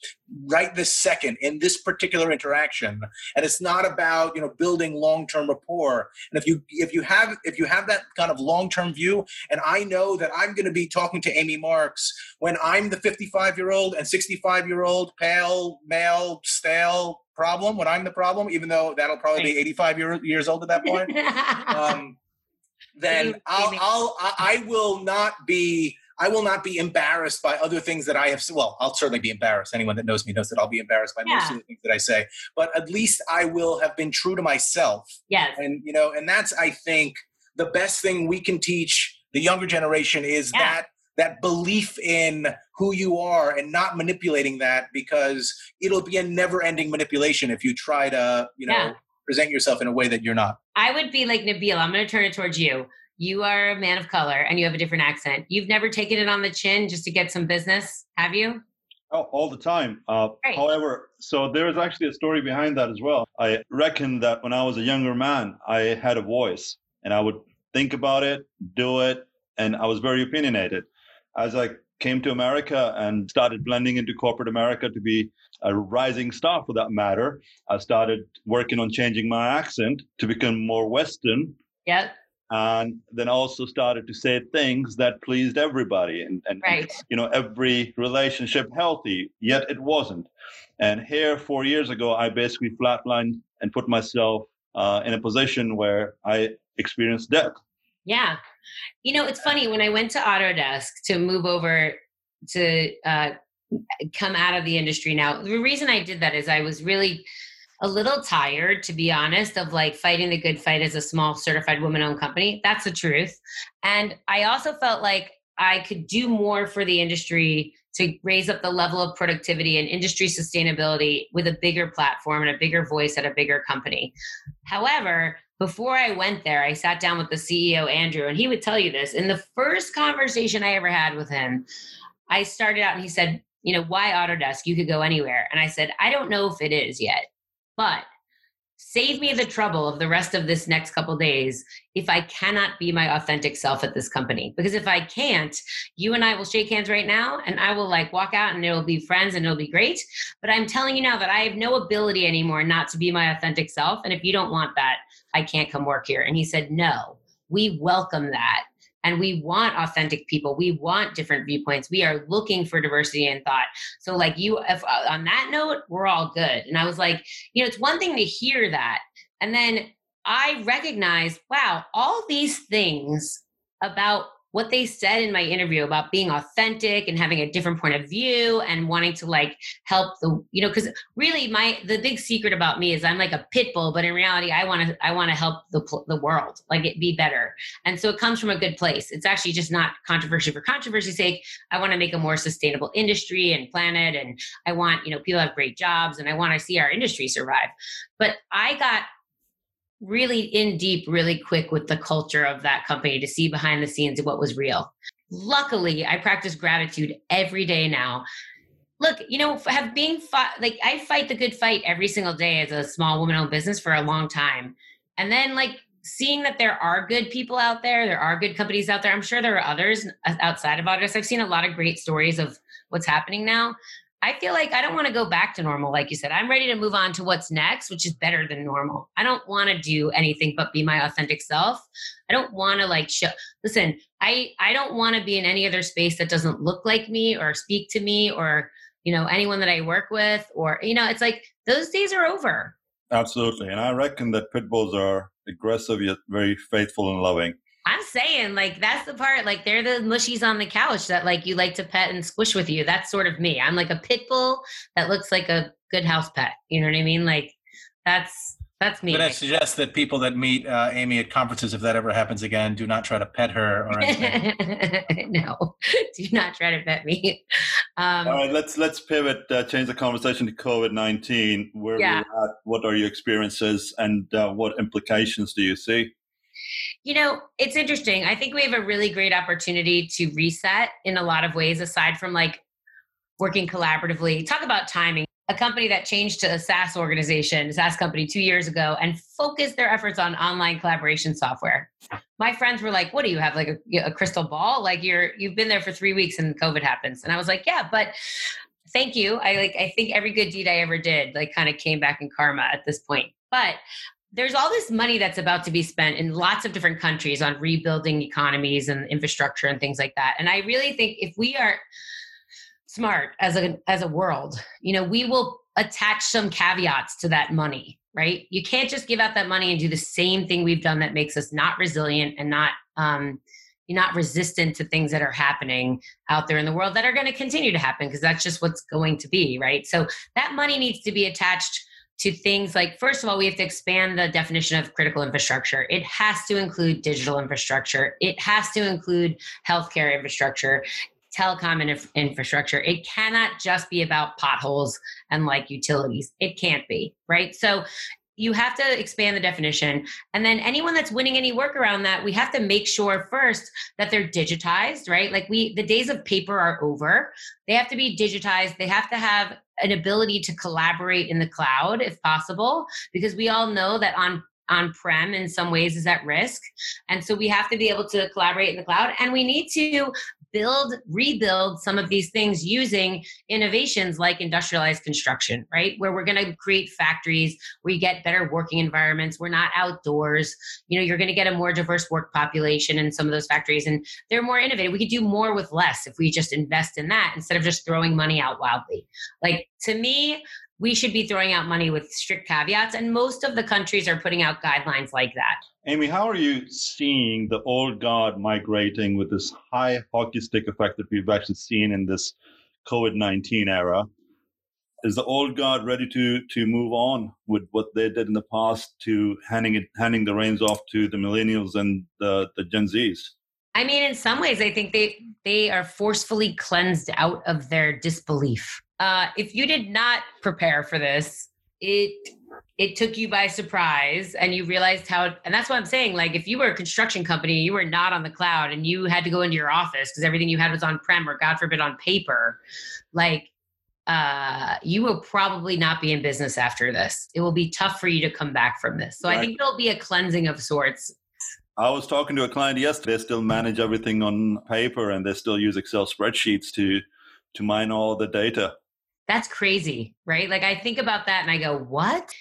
right this second in this particular interaction. And it's not about, you know, building long-term rapport. And if you if you have if you have that kind of long-term view, and I know that I'm going to be talking to Amy Marks when I'm the 55 year old and 65 year old pale male stale problem when I'm the problem, even though that'll probably be 85 year, years old at that point. um, then I'll, I'll I will not be I will not be embarrassed by other things that I have. Well, I'll certainly be embarrassed. Anyone that knows me knows that I'll be embarrassed by yeah. most of the things that I say. But at least I will have been true to myself. Yes. And you know, and that's I think the best thing we can teach the younger generation is yeah. that that belief in who you are and not manipulating that because it'll be a never ending manipulation if you try to, you know, yeah. present yourself in a way that you're not. I would be like Nabil, I'm going to turn it towards you. You are a man of color and you have a different accent. You've never taken it on the chin just to get some business, have you? Oh, all the time. Uh, however, so there is actually a story behind that as well. I reckon that when I was a younger man, I had a voice and I would think about it, do it, and I was very opinionated as I came to America and started blending into corporate America to be a rising star for that matter, I started working on changing my accent to become more Western. Yep. And then also started to say things that pleased everybody and, and, right. you know every relationship healthy. Yet it wasn't. And here, four years ago, I basically flatlined and put myself uh, in a position where I experienced death. Yeah. You know, it's funny when I went to Autodesk to move over to uh, come out of the industry now. The reason I did that is I was really a little tired, to be honest, of like fighting the good fight as a small certified woman owned company. That's the truth. And I also felt like I could do more for the industry to raise up the level of productivity and industry sustainability with a bigger platform and a bigger voice at a bigger company. However, before I went there, I sat down with the CEO, Andrew, and he would tell you this. In the first conversation I ever had with him, I started out and he said, You know, why Autodesk? You could go anywhere. And I said, I don't know if it is yet, but save me the trouble of the rest of this next couple days if I cannot be my authentic self at this company. Because if I can't, you and I will shake hands right now and I will like walk out and it'll be friends and it'll be great. But I'm telling you now that I have no ability anymore not to be my authentic self. And if you don't want that, I can't come work here. And he said, no, we welcome that and we want authentic people. We want different viewpoints. We are looking for diversity in thought. So like you if uh, on that note we're all good. And i was like you know it's one thing to hear that. And then i recognize wow all these things about what they said in my interview about being authentic and having a different point of view and wanting to like help the you know because really my the big secret about me is i'm like a pit bull but in reality i want to i want to help the the world like it be better. And so it comes from a good place. It's actually just not controversy for controversy's sake. I want to make a more sustainable industry and planet and i want you know people have great jobs and i want to see our industry survive. But i got really in deep really quick with the culture of that company to see behind the scenes what was real. Luckily, I practice gratitude every day now. Look, you know, have being fought, like I fight the good fight every single day as a small woman owned business for a long time. And then like seeing that there are good people out there, there are good companies out there. I'm sure there are others uh, outside of Autodesk. I've seen a lot of great stories of what's happening now. I feel like I don't want to go back to normal, like you said. I'm ready to move on to what's next, which is better than normal. I don't want to do anything but be my authentic self. I don't want to like show. Listen, I I don't want to be in any other space that doesn't look like me or speak to me or you know, anyone that I work with, or, you know, it's like those days are over. Absolutely. And I reckon that pit bulls are aggressive yet very faithful and loving. I'm saying, like, that's the part, like, they're the mushies on the couch that, like, you like to pet and squish with you. That's sort of me. I'm like a pit bull that looks like a good house pet. You know what I mean? Like, that's that's me. But I suggest that people that meet uh, Amy at conferences, if that ever happens again, do not try to pet her or anything. no, do not try to pet me. Um, All right, let's let's pivot, uh, change the conversation to COVID nineteen. Where yeah. we're at, what are your experiences, and uh, what implications do you see? You know, it's interesting. I think we have a really great opportunity to reset in a lot of ways, aside from like working collaboratively. Talk about timing a company that changed to a SaaS organization, a SaaS company two years ago, and focused their efforts on online collaboration software. My friends were like, "What do you have? Like a, a crystal ball? Like you're you've been there for three weeks and COVID happens?" And I was like, "Yeah, but." Thank you. I like I think every good deed I ever did like kind of came back in karma at this point. But there's all this money that's about to be spent in lots of different countries on rebuilding economies and infrastructure and things like that. And I really think if we are smart as a as a world you know we will attach some caveats to that money right you can't just give out that money and do the same thing we've done that makes us not resilient and not um, you're not resistant to things that are happening out there in the world that are going to continue to happen because that's just what's going to be right so that money needs to be attached to things like first of all we have to expand the definition of critical infrastructure it has to include digital infrastructure it has to include healthcare infrastructure telecom and infrastructure. It cannot just be about potholes and like utilities. It can't be, right? So you have to expand the definition. And then anyone that's winning any work around that, we have to make sure first that they're digitized, right? Like we, the days of paper are over. They have to be digitized. They have to have an ability to collaborate in the cloud if possible, because we all know that on on prem in some ways is at risk. And so we have to be able to collaborate in the cloud and we need to build, rebuild some of these things using innovations like industrialized construction, right? Where we're going to create factories you get better working environments. We're not outdoors. You know, you're going to get a more diverse work population in some of those factories and they're more innovative. We could do more with less if we just invest in that instead of just throwing money out wildly. Like to me, we should be throwing out money with strict caveats and most of the countries are putting out guidelines like that. Amy how are you seeing the old guard migrating with this high hockey stick effect that we've actually seen in this covid-19 era? Is the old guard ready to to move on with what they did in the past to handing it handing the reins off to the millennials and the, the gen z's? I mean, in some ways, I think they they are forcefully cleansed out of their disbelief. Uh, if you did not prepare for this, it it took you by surprise, and you realized how. And that's what I'm saying. Like, if you were a construction company, you were not on the cloud, and you had to go into your office because everything you had was on prem or, God forbid, on paper. Like, uh, you will probably not be in business after this. It will be tough for you to come back from this. So right. I think there'll be a cleansing of sorts I was talking to a client yesterday. They still manage everything on paper and they still use Excel spreadsheets to to mine all the data. That's crazy, right? Like I think about that and I go, "What?"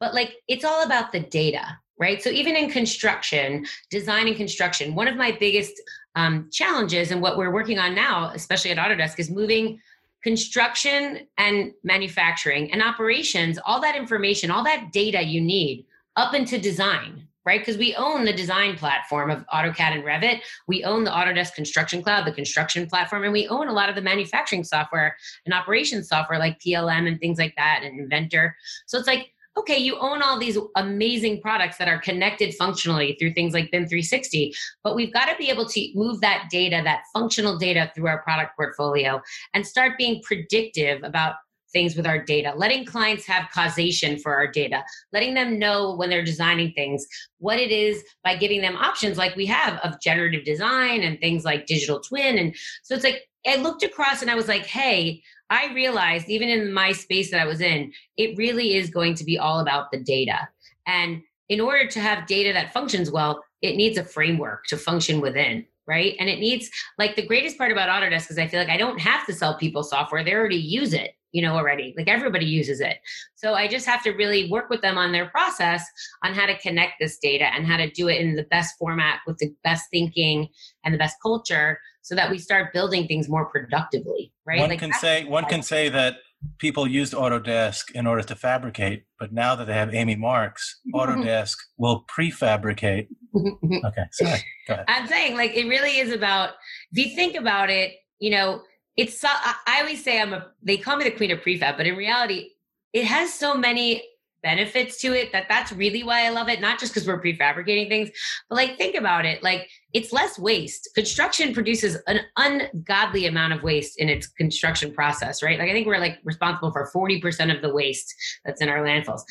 But like it's all about the data, right? So even in construction, design and construction, one of my biggest um, challenges and what we're working on now, especially at Autodesk, is moving construction and manufacturing and operations, all that information, all that data you need up into design, right? Because we own the design platform of AutoCAD and Revit. We own the Autodesk Construction Cloud, the construction platform, and we own a lot of the manufacturing software and operations software like PLM and things like that and Inventor. So it's like, okay, you own all these amazing products that are connected functionally through things like BIM 360, but we've got to be able to move that data, that functional data through our product portfolio and start being predictive about things with our data, letting clients have causation for our data, letting them know when they're designing things what it is by giving them options like we have of generative design and things like digital twin. And so it's like, I looked across and I was like, hey, I realized even in my space that I was in, it really is going to be all about the data. And in order to have data that functions well, it needs a framework to function within right? And it needs like the greatest part about Autodesk is I feel like I don't have to sell people software; they already use it you know, already. Like everybody uses it. So I just have to really work with them on their process on how to connect this data and how to do it in the best format with the best thinking and the best culture so that we start building things more productively, right? One like can say one can say that people used Autodesk in order to fabricate, but now that they have Amy Marks, Autodesk will prefabricate. okay, sorry. Go ahead. I'm saying like it really is about if you think about it, you know, it's so, I always say I'm a they call me the queen of prefab, but in reality, it has so many benefits to it that that's really why I love it. Not just because we're prefabricating things, but like think about it. Like it's less waste. Construction produces an ungodly amount of waste in its construction process, right? Like I think we're like responsible for 40% of the waste that's in our landfills.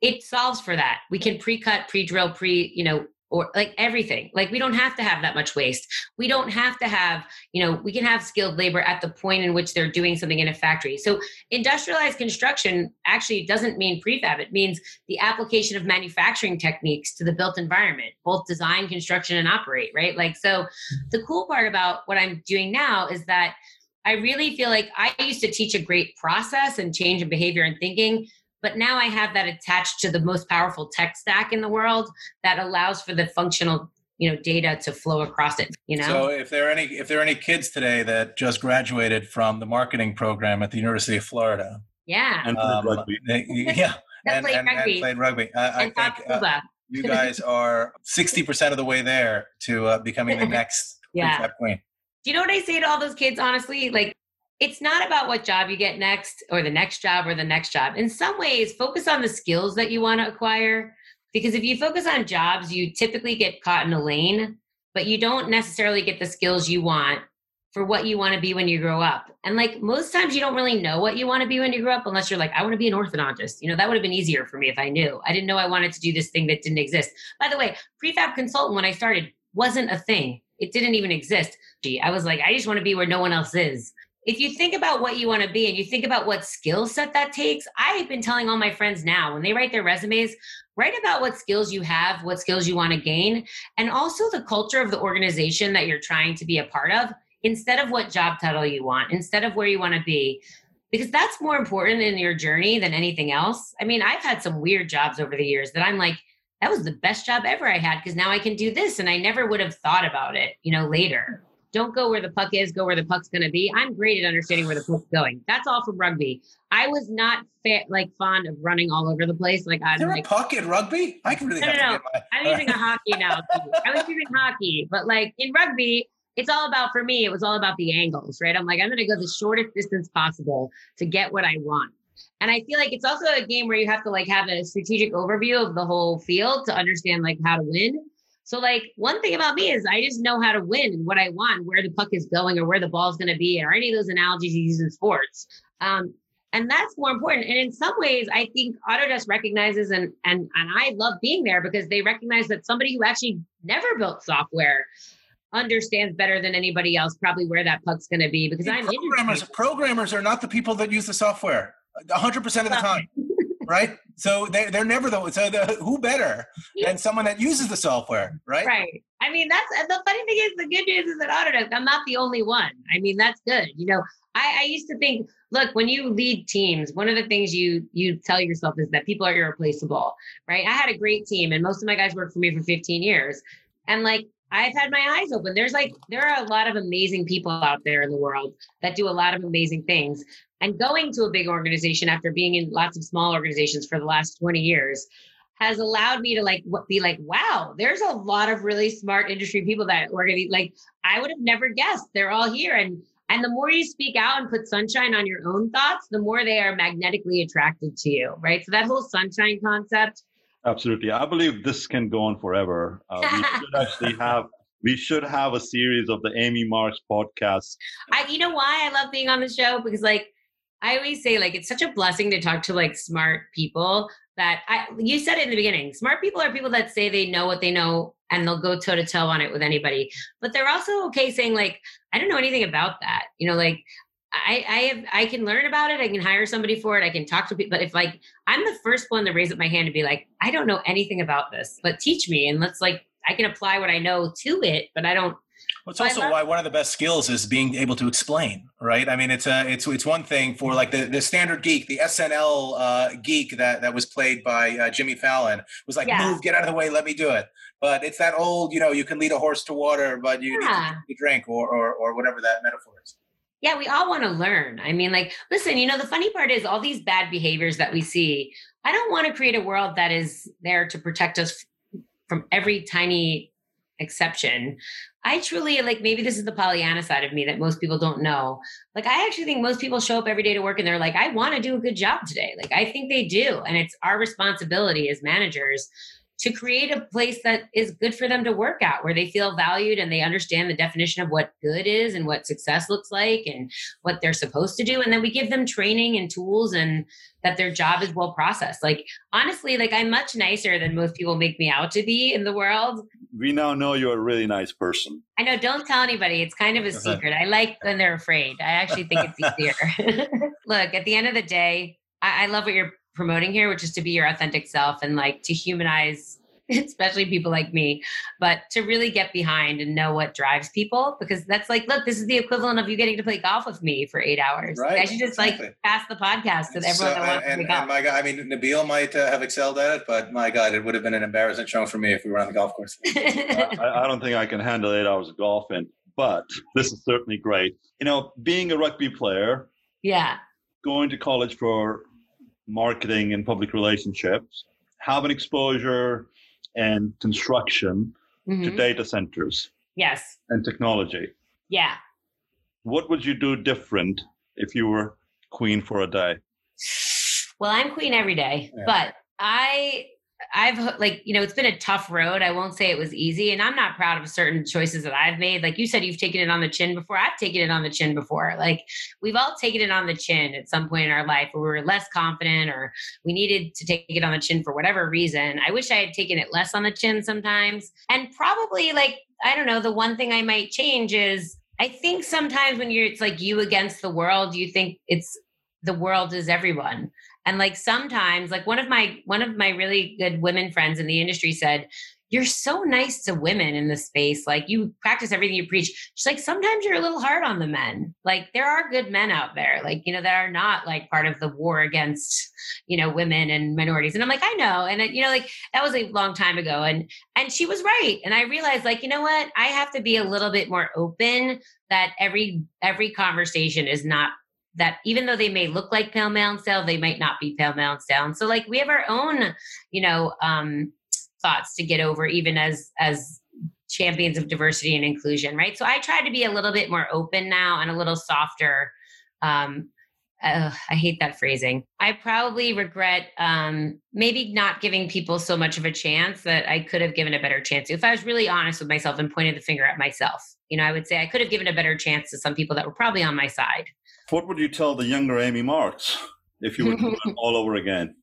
It solves for that. We can pre-cut, pre-drill, pre, you know, or like everything. Like we don't have to have that much waste. We don't have to have you know we can have skilled labor at the point in which they're doing something in a factory. So industrialized construction actually doesn't mean prefab. It means the application of manufacturing techniques to the built environment both design construction and operate right? Like so the cool part about what i'm doing now is that i really feel like i used to teach a great process and change in behavior and thinking but now I have that attached to the most powerful tech stack in the world that allows for the functional you know data to flow across it you know so if there are any if there are any kids today that just graduated from the marketing program at the university of florida yeah and um, rugby. Yeah and, played and, rugby. and played rugby i, I think uh, you guys are 60% of the way there to uh, becoming the next yeah. queen do you know what i say to all those kids honestly like it's not about what job you get next or the next job or the next job. In some ways, focus on the skills that you want to acquire. Because if you focus on jobs, you typically get caught in a lane, but you don't necessarily get the skills you want for what you want to be when you grow up. And like most times, you don't really know what you want to be when you grow up unless you're like, I want to be an orthodontist. You know, that would have been easier for me if I knew. I didn't know I wanted to do this thing that didn't exist. By the way, prefab consultant, when I started, wasn't a thing. It didn't even exist. Gee, I was like, I just want to be where no one else is if you think about what you want to be and you think about what skill set that takes, I've been telling all my friends now when they write their resumes, write about what skills you have, what skills you want to gain, and also the culture of the organization that you're trying to be a part of instead of what job title you want, instead of where you want to be. Because that's more important in your journey than anything else. I mean, I've had some weird jobs over the years that I'm like, that was the best job ever I had because now I can do this. And I never would have thought about it, you know, later. Don't go where the puck is, go where the puck's going to be. I'm great at understanding where the puck's going. That's all from rugby. I was not fa- like fond of running all over the place. Like I'm there like, a puck in rugby? I can really no, no, no, no. My- I'm using a hockey now. I was using hockey, but like in rugby, it's all about for me. It was all about the angles, right? I'm like, I'm going to go the shortest distance possible to get what I want. And I feel like it's also a game where you have to like have a strategic overview of the whole field to understand like how to win. So, like, one thing about me is I just know how to win and what I want, where the puck is going or where the ball is going to be, or any of those analogies you use in sports. Um, and that's more important. And in some ways, I think Autodesk recognizes, and and and I love being there because they recognize that somebody who actually never built software understands better than anybody else probably where that puck's going to be. Because I'm programmers. Programmers are not the people that use the software 100 percent of the time right? So they they're never the so the, who better than someone that uses the software, right? Right. I mean, that's the funny thing is the good news is that Autodesk, I'm not the only one. I mean, that's good. You know, I, I used to think, look, when you lead teams, one of the things you you tell yourself is that people are irreplaceable, right? I had a great team, and most of my guys worked for me for 15 years, and like I've had my eyes open. There's like there are a lot of amazing people out there in the world that do a lot of amazing things. And going to a big organization after being in lots of small organizations for the last 20 years has allowed me to like be like, wow, there's a lot of really smart industry people that organize. Like I would have never guessed they're all here. And and the more you speak out and put sunshine on your own thoughts, the more they are magnetically attracted to you, right? So that whole sunshine concept. Absolutely, I believe this can go on forever. Uh, we should actually have we should have a series of the Amy Marks podcast. I, you know why I love being on the show because like I always say like it's such a blessing to talk to like smart people that I you said it in the beginning. Smart people are people that say they know what they know and they'll go toe to toe on it with anybody. But they're also okay saying like I don't know anything about that. You know, like I, I have I can learn about it. I can hire somebody for it. I can talk to people. But if like I'm the first one to raise up my hand to be like, I don't know anything about this, but teach me and let's like I can apply what I know to it, but I don't well, it's also why one of the best skills is being able to explain, right? I mean, it's a it's it's one thing for like the, the standard geek, the SNL uh, geek that that was played by uh, Jimmy Fallon was like, yeah. move, get out of the way, let me do it. But it's that old, you know, you can lead a horse to water, but you yeah. need to drink or, or or whatever that metaphor is. Yeah, we all want to learn. I mean, like, listen, you know, the funny part is all these bad behaviors that we see. I don't want to create a world that is there to protect us from every tiny exception. I truly like maybe this is the Pollyanna side of me that most people don't know. Like I actually think most people show up every day to work and they're like, I want to do a good job today. Like I think they do. And it's our responsibility as managers to create a place that is good for them to work at where they feel valued and they understand the definition of what good is and what success looks like and what they're supposed to do. And then we give them training and tools and that their job is well processed. Like honestly like i'm much nicer than most people make me out to be in the world. We now know you're a really nice person. I know don't tell anybody. It's kind of a secret. I like when they're afraid. I actually think it's easier look at the end of the day I, I love what you're promoting here, which is to be your authentic self and like to humanize especially people like me, but to really get behind and know what drives people because that's like, look, this is the equivalent of you getting to play golf with me for eight hours. Right. I should just exactly. like pass the podcast to everyone so, that wants and, to play golf. My God, I mean, Nabil might uh, have excelled at it, but my God, it would have been an embarrassing show for me if we were on the golf course. I, I don't think I can handle eight hours of golfing, but this is certainly great. You know, being a rugby player. Yeah. Going to college for marketing and public relationships, have an exposure and construction mm-hmm. to data centers. Yes. And technology. Yeah. What would you do different if you were queen for a day? Well, I'm queen every day, yeah. but I I've like, you know, it's been a tough road. I won't say it was easy. And I'm not proud of certain choices that I've made. Like you said, you've taken it on the chin before. I've taken it on the chin before. Like we've all taken it on the chin at some point in our life where we were less confident or we needed to take it on the chin for whatever reason. I wish I had taken it less on the chin sometimes. And probably like, I don't know, the one thing I might change is I think sometimes when you're, it's like you against the world, you think it's the world is everyone and like sometimes like one of my one of my really good women friends in the industry said you're so nice to women in this space. Like you practice everything you preach. She's like sometimes you're a little hard on the men. Like there are good men out there like you know that are not like part of the war against you know women and minorities. And i'm like i know. And uh, you know like that was a long time ago. And and she was right. And i realized like you know what? I have to be a little bit more open that every every conversation is not that even though they may look like pale mound style, they might not be pale mound style. And so like we have our own, you know, um, thoughts to get over even as as champions of diversity and inclusion, right? So I try to be a little bit more open now and a little softer. Um, uh, I hate that phrasing. I probably regret um, maybe not giving people so much of a chance that I could have given a better chance. If I was really honest with myself and pointed the finger at myself, you know, I would say I could have given a better chance to some people that were probably on my side. What would you tell the younger Amy Marks if you were to it all over again?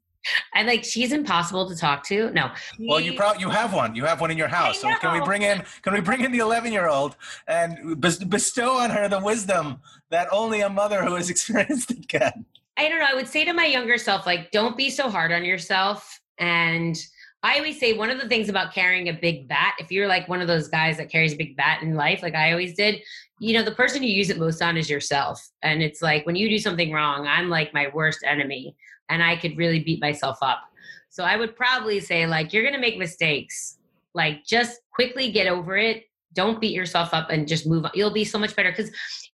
I like she's impossible to talk to. No. Well, you probably you have one. You have one in your house. So can we bring in can we bring in the 11 year old and bestow on her the wisdom that only a mother who has experienced it can? I don't know. I would say to my younger self, like, don't be so hard on yourself. And I always say one of the things about carrying a big bat, if you're like one of those guys that carries a big bat in life, like I always did, you know, the person you use it most on is yourself. And it's like when you do something wrong, I'm like my worst enemy and I could really beat myself up. So I would probably say, like, you're going to make mistakes. Like, just quickly get over it. Don't beat yourself up and just move on. You'll be so much better. Because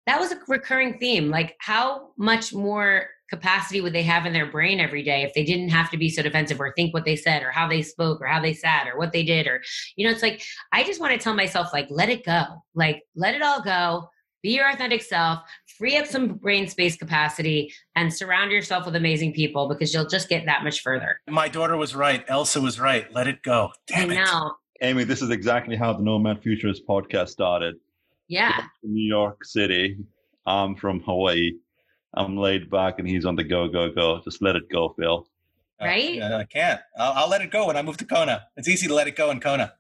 that was a recurring theme. Like, how much more capacity would they have in their brain every day if they didn't have to be so defensive or think what they said or how they spoke or how they sat or what they did or you know it's like i just want to tell myself like let it go like let it all go be your authentic self free up some brain space capacity and surround yourself with amazing people because you'll just get that much further. My daughter was right. Elsa was right. Let it go. Damn i know. It. amy this is exactly how the nomad futurist podcast started. Yeah. New york city. I'm from hawaii I'm laid back and he's on the go, go, go. Just let it go, Phil. Uh, right? Uh, I can't. I'll, I'll, let it go when I move to Kona. It's easy to let it go in Kona.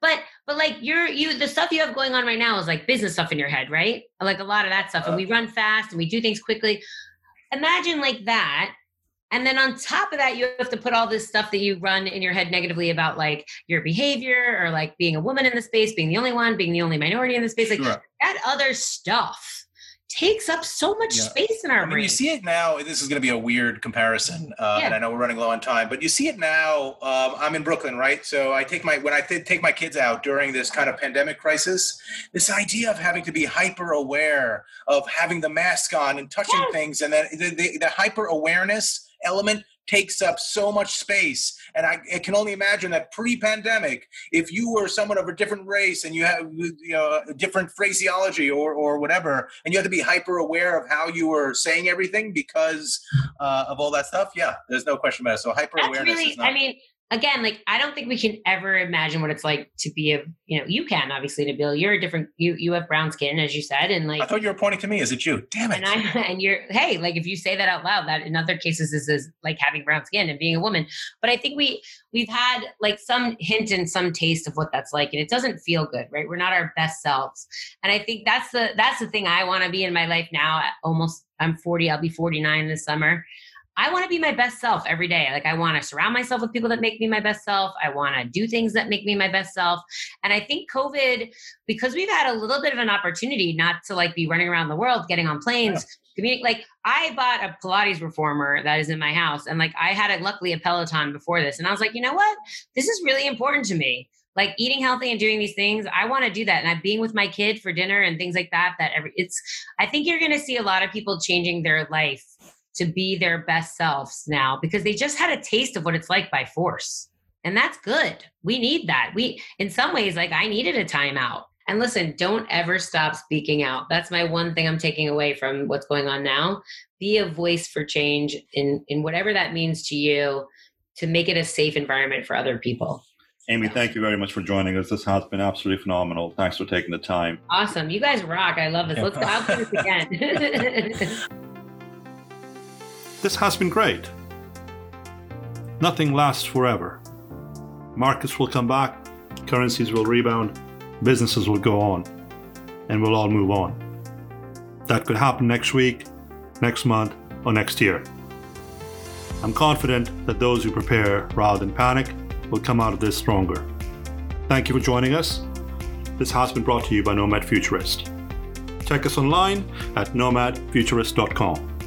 But but like you're you the stuff you have going on right now is like business stuff in your head, right? Like a lot of that stuff. And we run fast and we do things quickly. Imagine like that And then on top of that, you have to put all this stuff that you run in your head negatively about like your behavior or like being a woman in the space, being the only one, being the only minority in the space. Like sure. that other stuff takes up so much yeah. space in our I mean, brain. You see it now. This is going to be a weird comparison, uh, yeah. and I know we're running low on time, but you see it now. Um, I'm in Brooklyn, right? So I take my when I th- take my kids out during this kind of pandemic crisis. This idea of having to be hyper aware of having the mask on and touching yes. things, and then the, the, the hyper awareness element takes up so much space. And I, I, can only imagine that pre-pandemic, if you were someone of a different race and you have you know a different phraseology or or whatever, and you had to be hyper aware of how you were saying everything because uh, of all that stuff. Yeah, there's no question about it. So hyper awareness. Really, not- I mean, again, like I don't think we can ever imagine what it's like to be a, you know, you can obviously, to Nabil. You're a different, you you have brown skin, as you said, and like I thought you were pointing to me as a Jew. Damn it! And I and you're hey, like if you say that out loud, that in other cases is, is like having brown skin and being a woman. But I think we we've had like some hint and some taste of what that's like, and it doesn't feel good, right? We're not our best selves, and I think that's the that's the thing I want to be in my life now. Almost, I'm 40. I'll be 49 this summer. I want to be my best self every day. Like I want to surround myself with people that make me my best self. I want to do things that make me my best self. And I think COVID, because we've had a little bit of an opportunity not to like be running around the world, getting on planes, yeah. like I bought a Pilates reformer that is in my house. And like I had a luckily a Peloton before this. And I was like, you know what? This is really important to me like eating healthy and doing these things i want to do that and i'm being with my kid for dinner and things like that that every it's i think you're going to see a lot of people changing their life to be their best selves now because they just had a taste of what it's like by force. And that's good. We need that. We, in some ways, like I needed a timeout. And listen, don't ever stop speaking out. That's my one thing I'm taking away from what's going on now. Be a voice for change in, in whatever that means to you to make it a safe environment for other people. Amy, thank you very much for joining us. This has been absolutely phenomenal. Thanks for taking the time. Awesome. You guys rock. I love this. Let's go. I'll do this again. This has been great. Nothing lasts forever. Markets will come back, currencies will rebound, businesses will go on, and we'll all move on. That could happen next week, next month, or next year. I'm confident that those who prepare rather than panic will come out of this stronger. Thank you for joining us. This has been brought to you by Nomad Futurist. Check us online at nomadfuturist.com.